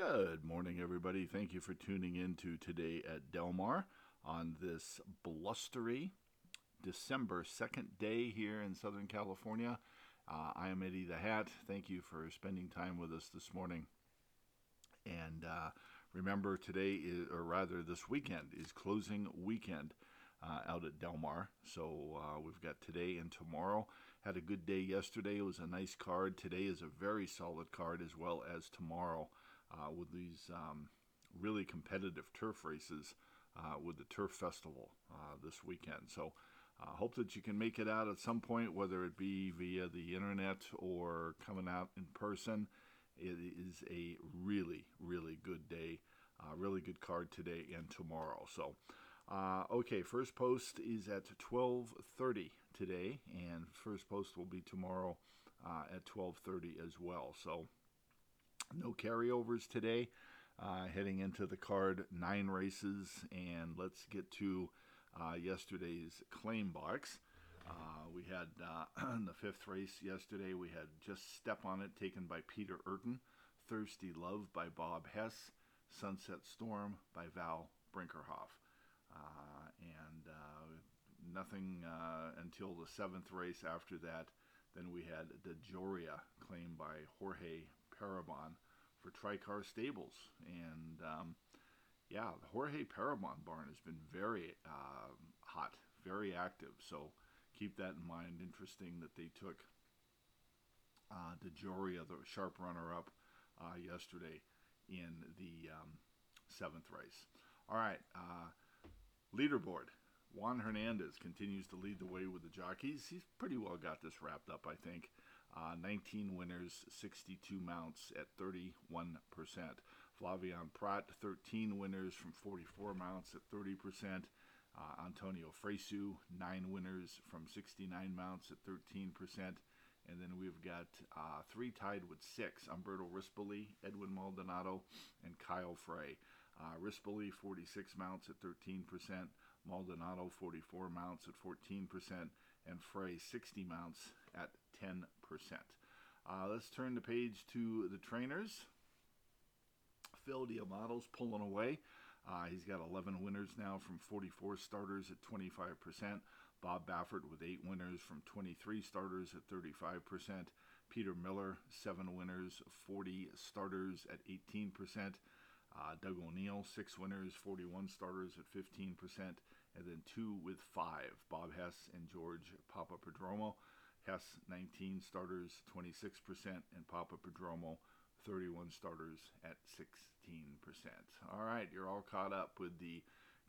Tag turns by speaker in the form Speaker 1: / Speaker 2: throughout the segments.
Speaker 1: Good morning, everybody. Thank you for tuning in to today at Del Mar on this blustery December 2nd day here in Southern California. Uh, I am Eddie the Hat. Thank you for spending time with us this morning. And uh, remember, today, is, or rather, this weekend is closing weekend uh, out at Del Mar. So uh, we've got today and tomorrow. Had a good day yesterday. It was a nice card. Today is a very solid card, as well as tomorrow uh, with these um, really competitive turf races uh, with the Turf Festival uh, this weekend. So uh, hope that you can make it out at some point, whether it be via the internet or coming out in person. It is a really, really good day. Uh, really good card today and tomorrow. So, uh, okay, first post is at 12:30 today, and first post will be tomorrow uh, at 12:30 as well. So, no carryovers today. Uh, heading into the card, nine races, and let's get to uh, yesterday's claim box. Uh, we had uh, the fifth race yesterday. We had just step on it taken by Peter Eurton, Thirsty Love by Bob Hess, Sunset Storm by Val Brinkerhoff, uh, and uh, nothing until the seventh race after that. Then we had the Joria claimed by Jorge Periban for Tricar Stables. And um, yeah, the Jorge Parabon barn has been very uh, hot, very active. So keep that in mind. Interesting that they took uh, DeJoria, the sharp runner up, uh, yesterday in the um, seventh race. All right, uh, leaderboard. Juan Hernandez continues to lead the way with the jockeys. He's pretty well got this wrapped up, I think. Uh, 19 winners, 62 mounts at 31%. Flavien Prat, 13 winners from 44 mounts at 30%. Uh, Antonio Fresu, 9 winners from 69 mounts at 13%. And then we've got uh, three tied with six Umberto Rispoli, Edwin Maldonado, and Kyle Frey. Uh, Rispoli, 46 mounts at 13%. Maldonado, 44 mounts at 14%. And Frey, 60 mounts at 10%. Uh, let's turn the page to the trainers. Phil D'Amato's pulling away. Uh, he's got 11 winners now from 44 starters at 25%. Bob Baffert with 8 winners from 23 starters at 35%. Peter Miller, 7 winners, 40 starters at 18%. Uh, Doug O'Neill, 6 winners, 41 starters at 15%. And then 2 with 5, Bob Hess and George Papaprodromou. Hess 19 starters, 26%, and Papaprodromou 31 starters at 16%. All right, you're all caught up with the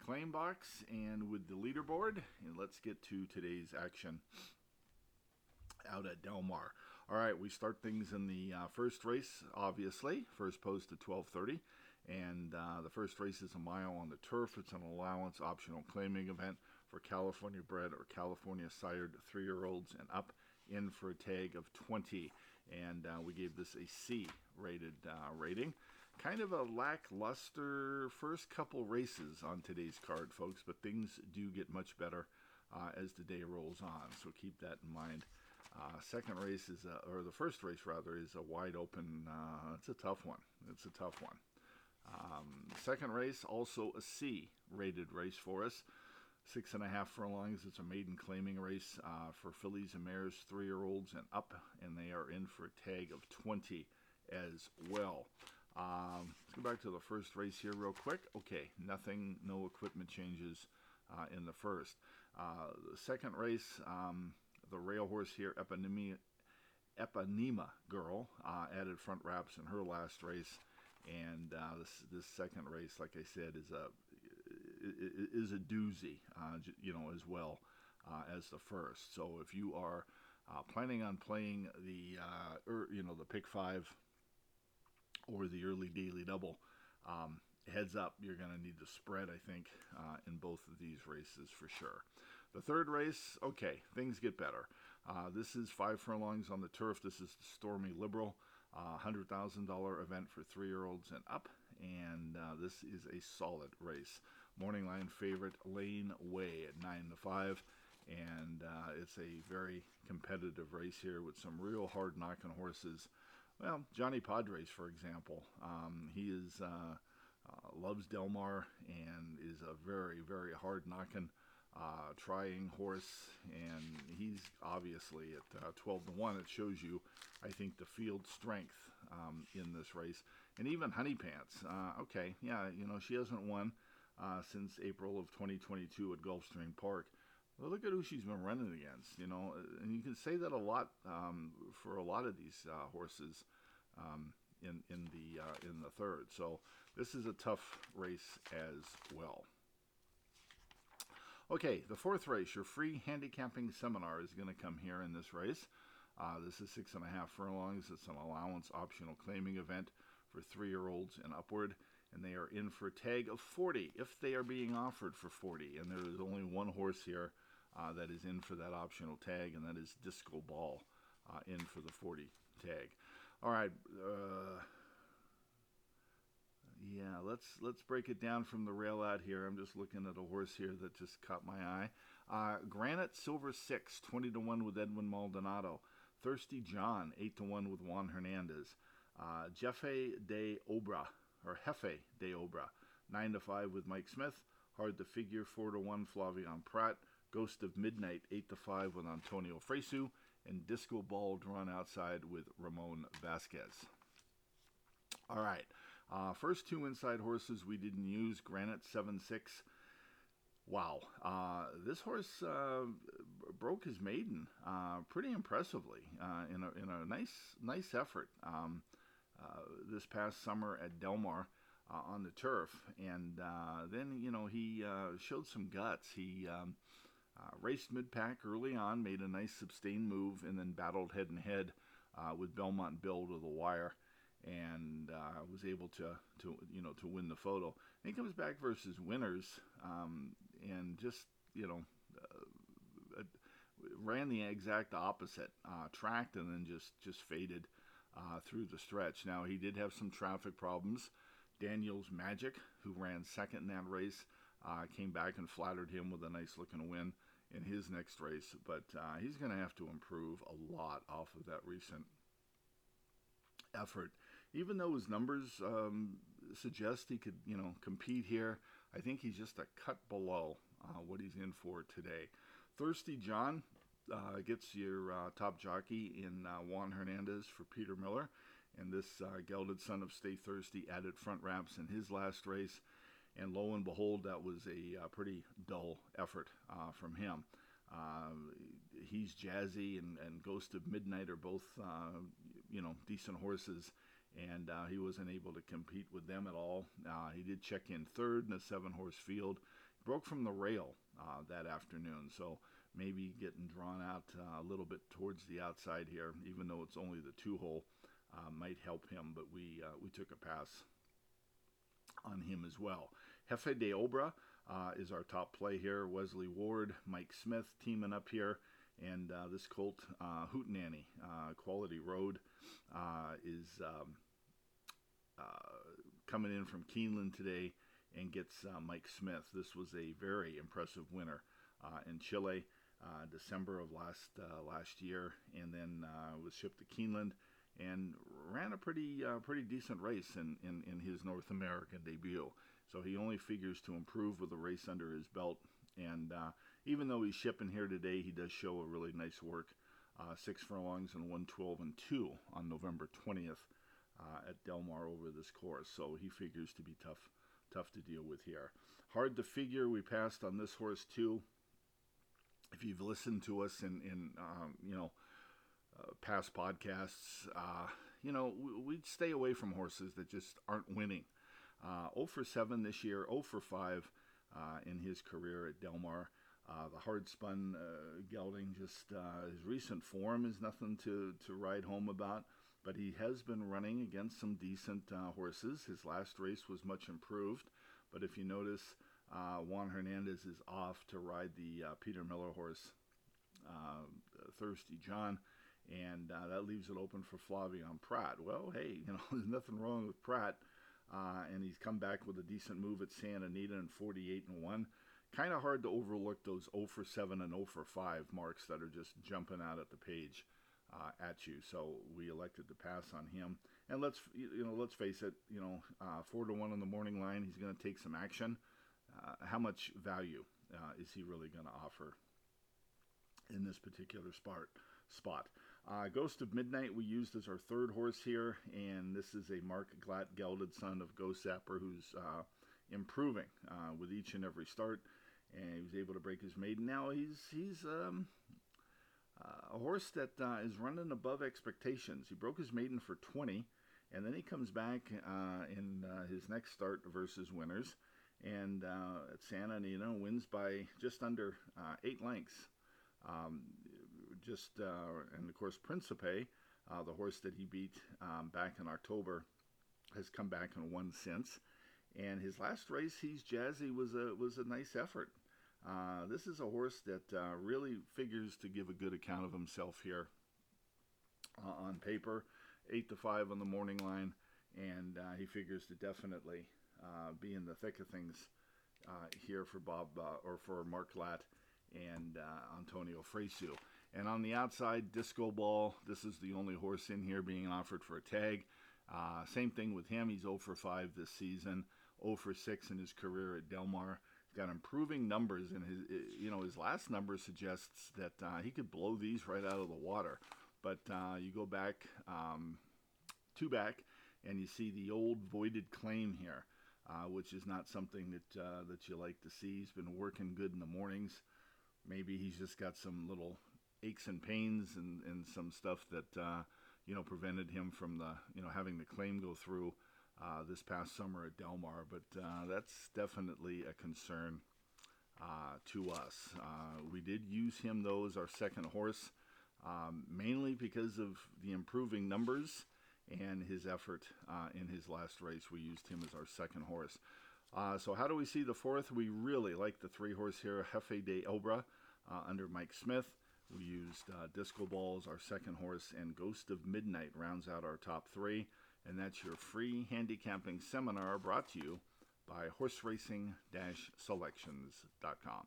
Speaker 1: claim box and with the leaderboard, and let's get to today's action out at Del Mar. All right, we start things in the uh, first race, obviously. First post at 12:30, and uh, the first race is a mile on the turf. It's an allowance optional claiming event for California bred or California sired three-year-olds and up in for a tag of 20, and uh, we gave this a C rated uh, rating. Kind of a lackluster first couple races on today's card, folks, but things do get much better uh, as the day rolls on, so keep that in mind. Uh, second race is, a, or the first race rather, is a wide open. Uh, it's a tough one. It's a tough one. Um, second race, also a C rated race for us six and a half furlongs. It's a maiden claiming race uh, for fillies and mares, three year olds and up, and they are in for a tag of 20 as well. Um, let's go back to the first race here, real quick. Okay, nothing, no equipment changes uh, in the first. Uh, the second race, um, the rail horse here, Eponymia, Eponema Girl, uh, added front wraps in her last race. And uh, this, this second race, like I said, is a is a doozy, uh, you know, as well uh, as the first. So if you are uh, planning on playing the, er, you know, the pick five or the early daily double, um, heads up, you're going to need to spread, I think, uh, in both of these races for sure. The third race, okay, things get better. Uh, this is five furlongs on the turf. This is the Stormy Liberal, uh, $100,000 event for three year olds and up, and this is a solid race morning line favorite Lane Way at 9 to 5. And uh, it's a very competitive race here with some real hard knocking horses. well, Johnny Padres, for example, um, he is uh, uh, loves Del Mar and is a very, very hard knocking, uh, trying horse, and obviously at uh, 12 to one. It shows you, I think, the field strength um, in this race, and even Honey Pants. Uh, okay, yeah, you know she hasn't won uh, since April of 2022 at Gulfstream Park. But look at who she's been running against, you know, and you can say that a lot um, for a lot of these uh, horses um, in in the uh, in the third. So this is a tough race as well. Okay, the fourth race, your free handicapping seminar is going to come here in this race. Uh, this is six and a half furlongs. It's an allowance optional claiming event for three year olds and upward. And they are in for a tag of 40 if they are being offered for 40. And there is only one horse here uh, that is in for that optional tag, and that is Disco Ball uh, in for the 40 tag. All right. Yeah, let's let's break it down from the rail out here. I'm just looking at a horse here that just caught my eye. Uh, Granite Silver Six, 20 to one with Edwin Maldonado. Thirsty John, eight to one with Juan Hernandez. Uh, Jefe de Obra or Jefe de Obra, nine to five with Mike Smith. Hard to figure, four to one Flavien Prat. Ghost of Midnight, eight to five with Antonio Fresu, and Disco Ball drawn outside with Ramon Vazquez. All right. Uh, first two inside horses we didn't use Granite 7 6. Wow. Uh, this horse uh, broke his maiden uh, pretty impressively uh, in, a, in a nice nice effort um, uh, this past summer at Del Mar on the turf. And then, you know, he showed some guts. He. Um, raced mid pack early on, made a nice sustained move, and then battled head and head with Belmont Bill to the wire and uh, was able to, to you know to win the photo. And he comes back versus winners um, and just you know uh, ran the exact opposite, uh, tracked and then just just faded uh, through the stretch. Now he did have some traffic problems. Daniel's Magic, who ran second in that race, uh, came back and flattered him with a nice looking win in his next race. But uh, he's going to have to improve a lot off of that recent effort even though his numbers um, suggest he could, you know, compete here, I think he's just a cut below uh, what he's in for today. Thirsty John uh, gets your uh, top jockey in uh, Juan Hernandez for Peter Miller, and this uh, gelded son of Stay Thirsty added front wraps in his last race, and lo and behold, that was a uh, pretty dull effort from him. he's jazzy and, and Ghost of Midnight are both, you know, decent horses and uh, he wasn't able to compete with them at all. Uh, he did check in third in a seven horse field. Broke from the rail uh, that afternoon, so maybe getting drawn out uh, a little bit towards the outside here, even though it's only the two hole, uh, might help him. But we uh, we took a pass on him as well. Jefe de Obra is our top play here. Wesley Ward, Mike Smith teaming up here. And uh, this colt, uh, Hootenanny, uh, Quality Road, uh, is um, uh, coming in from Keeneland today and gets uh, Mike Smith. This was a very impressive winner in Chile, December of last last year, and then was shipped to Keeneland and ran a pretty pretty decent race in, in, in his North American debut. So he only figures to improve with a race under his belt. And even though he's shipping here today, he does show a really nice work. Uh, six furlongs and 112 and 2 on November 20th uh, at Del Mar over this course. So he figures to be tough, tough to deal with here. Hard to figure. We passed on this horse too. If you've listened to us in, in um, you know, uh, past podcasts, uh, you know, we'd stay away from horses that just aren't winning. Uh, 0 for 7 this year, 0 for 5 uh, in his career at Del Mar. Uh, the hard spun uh, gelding, just uh, his recent form is nothing to, to write home about, but he has been running against some decent uh, horses. His last race was much improved, but if you notice, uh, Juan Hernandez is off to ride the uh, Peter Miller horse, Thirsty John, and that leaves it open for Flavien Prat. Well, hey, you know, there's nothing wrong with Prat. and he's come back with a decent move at Santa Anita in 48 and 1 kind of hard to overlook those 0 for 7 and 0 for 5 marks that are just jumping out at the page uh, at you. So we elected to pass on him. And let's you know let's face it, you know uh, four to one on the morning line. He's going to take some action. Uh, how much value uh, is he really going to offer in this particular spot? Spot. Uh, Ghost of Midnight we used as our third horse here, and this is a Mark Glatt gelded son of Ghost Zapper who's uh, improving with each and every start and he was able to break his maiden. Now he's he's um, uh, a horse that uh, is running above expectations. He broke his maiden for 20, and then he comes back uh, in uh, his next start versus winners, and uh, at Santa Anita wins by just under uh, eight lengths. Um, just and of course Principe, the horse that he beat um, back in October, has come back and won since. And his last race, he's jazzy, was a was a nice effort. Uh, this is a horse that uh, really figures to give a good account of himself here uh, on paper. Eight to five on the morning line, and uh, he figures to definitely uh, be in the thick of things here for Bob or for Mark Glatt and Antonio Fresu. And on the outside, Disco Ball. This is the only horse in here being offered for a tag. same thing with him. He's 0 for 5 this season, 0 for 6 in his career at Del Mar got improving numbers, and his you know his last number suggests that uh, he could blow these right out of the water. But uh, you go back um, two back, and you see the old voided claim here, uh, which is not something that uh, that you like to see. He's been working good in the mornings. Maybe he's just got some little aches and pains and, and some stuff that uh, you know prevented him from the you know having the claim go through uh, this past summer at Del Mar, but uh, that's definitely a concern uh, to us. Uh, we did use him, though, as our second horse, um, mainly because of the improving numbers and his effort uh, in his last race. We used him as our second horse. Uh, so, how do we see the fourth? We really like the three horse here, Jefe de Obra, under Mike Smith. We used Disco Balls, our second horse, and Ghost of Midnight rounds out our top three and that's your free handicapping seminar brought to you by horseracing-selections.com.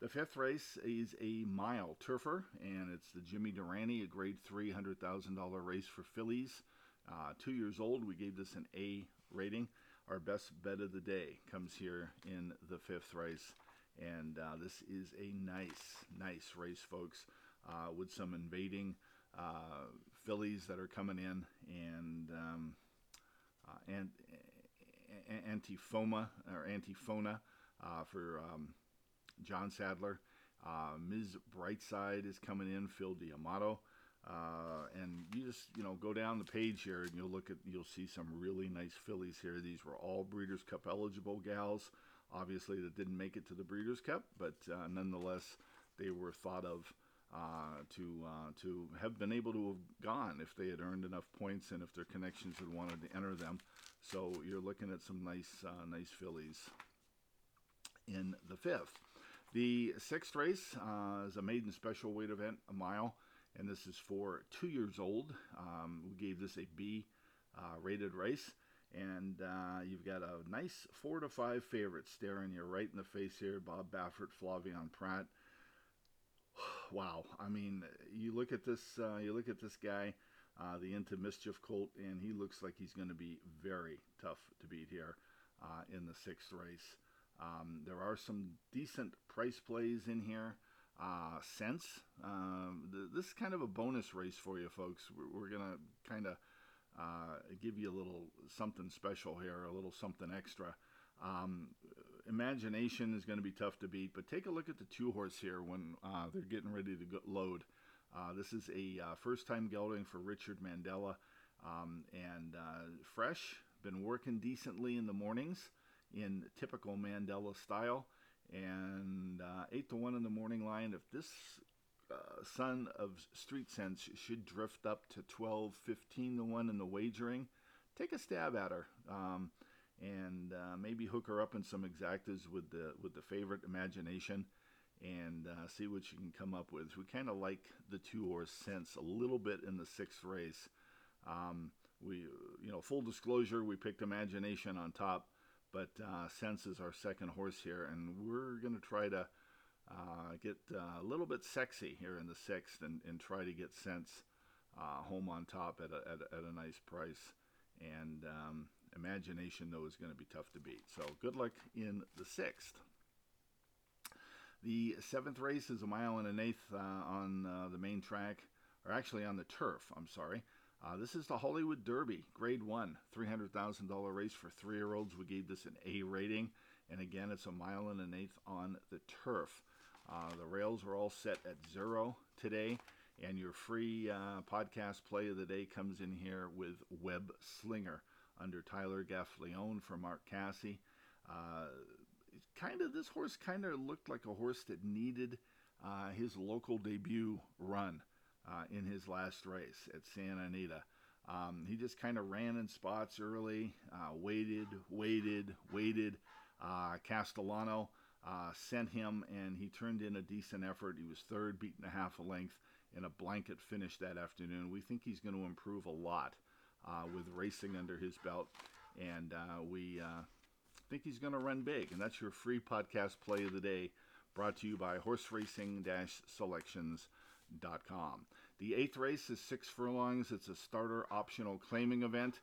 Speaker 1: The fifth race is a mile turfer, and it's the Jimmy Durante, a grade three hundred thousand dollar race for fillies. Uh, two years old, we gave this an A rating. Our best bet of the day comes here in the fifth race, and uh, this is a nice, nice race, folks, uh, with some invading uh, fillies that are coming in, and um, uh, and Antifoma or Antifona uh, for um, John Sadler. Uh, Ms. Brightside is coming in, Phil D'Amato. Uh, and you just you know go down the page here and you'll look at you'll see some really nice fillies here. These were all Breeders' Cup eligible gals, obviously that didn't make it to the Breeders' Cup, but uh, nonetheless they were thought of uh, to uh, to have been able to have gone if they had earned enough points and if their connections had wanted to enter them. So you're looking at some nice uh, nice fillies in the fifth. The sixth race uh, is a maiden special weight event, a mile, and this is for two years old. Um, we gave this a B uh, rated race. And uh, you've got a nice four to five favorites staring you right in the face here. Bob Baffert, Flavien Prat, wow. I mean, you look at this. Uh, you look at this guy, uh, the Into Mischief Colt, and he looks like he's going to be very tough to beat here uh, in the sixth race. Um, there are some decent price plays in here. Uh, sense. Um, th- this is kind of a bonus race for you, folks. We're, we're gonna kind of uh, give you a little something special here, a little something extra. Um, imagination is going to be tough to beat, but take a look at the two horse here when uh, they're getting ready to go, load. Uh, this is a uh, first time gelding for Richard Mandella um, and uh, fresh, been working decently in the mornings in typical Mandella style. And uh, 8 to 1 in the morning line. If this son of Street Sense should drift up to 12, 15 to 1 in the wagering, take a stab at her. Um, and uh, maybe hook her up in some exactas with the with the favorite imagination and uh, see what you can come up with. We kind of like the two horse sense a little bit in the sixth race. Um, we, you know, full disclosure, we picked imagination on top, but uh, sense is our second horse here, and we're going to try to uh, get uh, a little bit sexy here in the sixth and, and try to get Sense uh, home on top at a, at a, at a nice price. And um, Imagination, though, is going to be tough to beat. So good luck in the sixth. The seventh race is a mile and an eighth uh, on uh, the main track, or actually on the turf, I'm sorry. Uh, this is the Hollywood Derby, Grade 1, $300,000 race for three year olds. We gave this an A rating. And again, it's a mile and an eighth on the turf. Uh, the rails are all set at zero today. And your free uh, podcast play of the day comes in here with Web Slinger under Tyler Gaffalione for Mark Casse. Uh, kind of this horse kind of looked like a horse that needed uh, his local debut run uh, in his last race at Santa Anita. Um, he just kind of ran in spots early, uh, waited, waited, waited. Uh, Castellano uh, sent him, and he turned in a decent effort. He was third, beaten a half a length in a blanket finish that afternoon. We think he's going to improve a lot uh, with racing under his belt, and uh, we uh, think he's going to run big. And that's your free podcast play of the day, brought to you by Horse Racing Selections.com. The eighth race is six furlongs. It's a starter optional claiming event,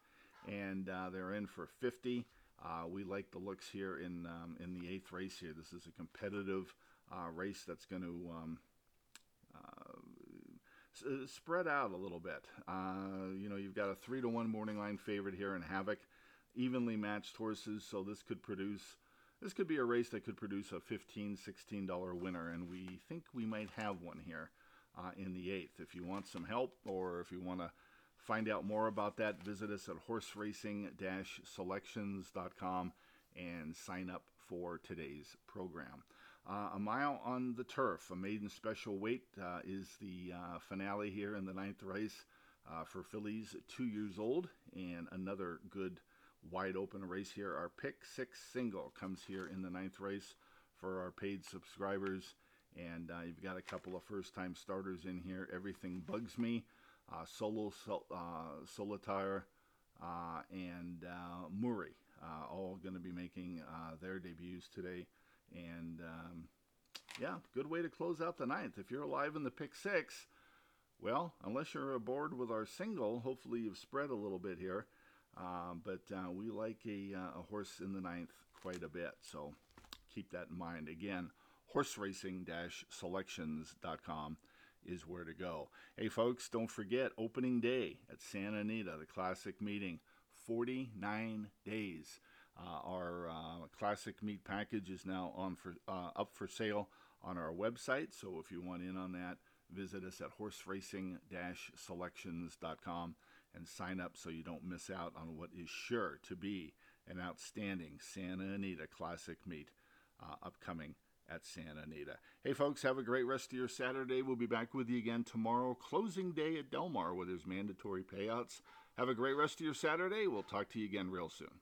Speaker 1: and uh, they're in for 50. Uh, we like the looks here in um, in the eighth race here. This is a competitive uh, race that's going to um, s- spread out a little bit. Uh, you know, you've got a three to one morning line favorite here in Havoc, evenly matched horses, so this could produce. This could be a race that could produce a $15, $16 winner, and we think we might have one here uh, in the eighth. If you want some help or if you want to find out more about that, visit us at horseracing-selections.com and sign up for today's program. Uh, a mile on the turf, a maiden special weight, uh, is the uh, finale here in the ninth race uh, for fillies two years old, and another good wide open race here. Our pick six single comes here in the ninth race for our paid subscribers, and uh, you've got a couple of first time starters in here. Everything bugs me. Uh, Solo Sol- Solitaire and Murray, all going to be making their debuts today. And um, yeah, good way to close out the ninth. If you're alive in the pick six, well, unless you're aboard with our single, hopefully you've spread a little bit here. Um, but uh, we like a, uh, a, horse in the ninth quite a bit, so keep that in mind. Again, horseracing-selections.com is where to go. Hey, folks, don't forget opening day at Santa Anita, the classic meeting, 49 days. Uh, our uh, classic meet package is now on for uh, up for sale on our website. So if you want in on that, visit us at horseracing-selections.com and sign up so you don't miss out on what is sure to be an outstanding Santa Anita Classic meet uh, upcoming at Santa Anita. Hey, folks, have a great rest of your Saturday. We'll be back with you again tomorrow, closing day at Del Mar with his mandatory payouts. Have a great rest of your Saturday. We'll talk to you again real soon.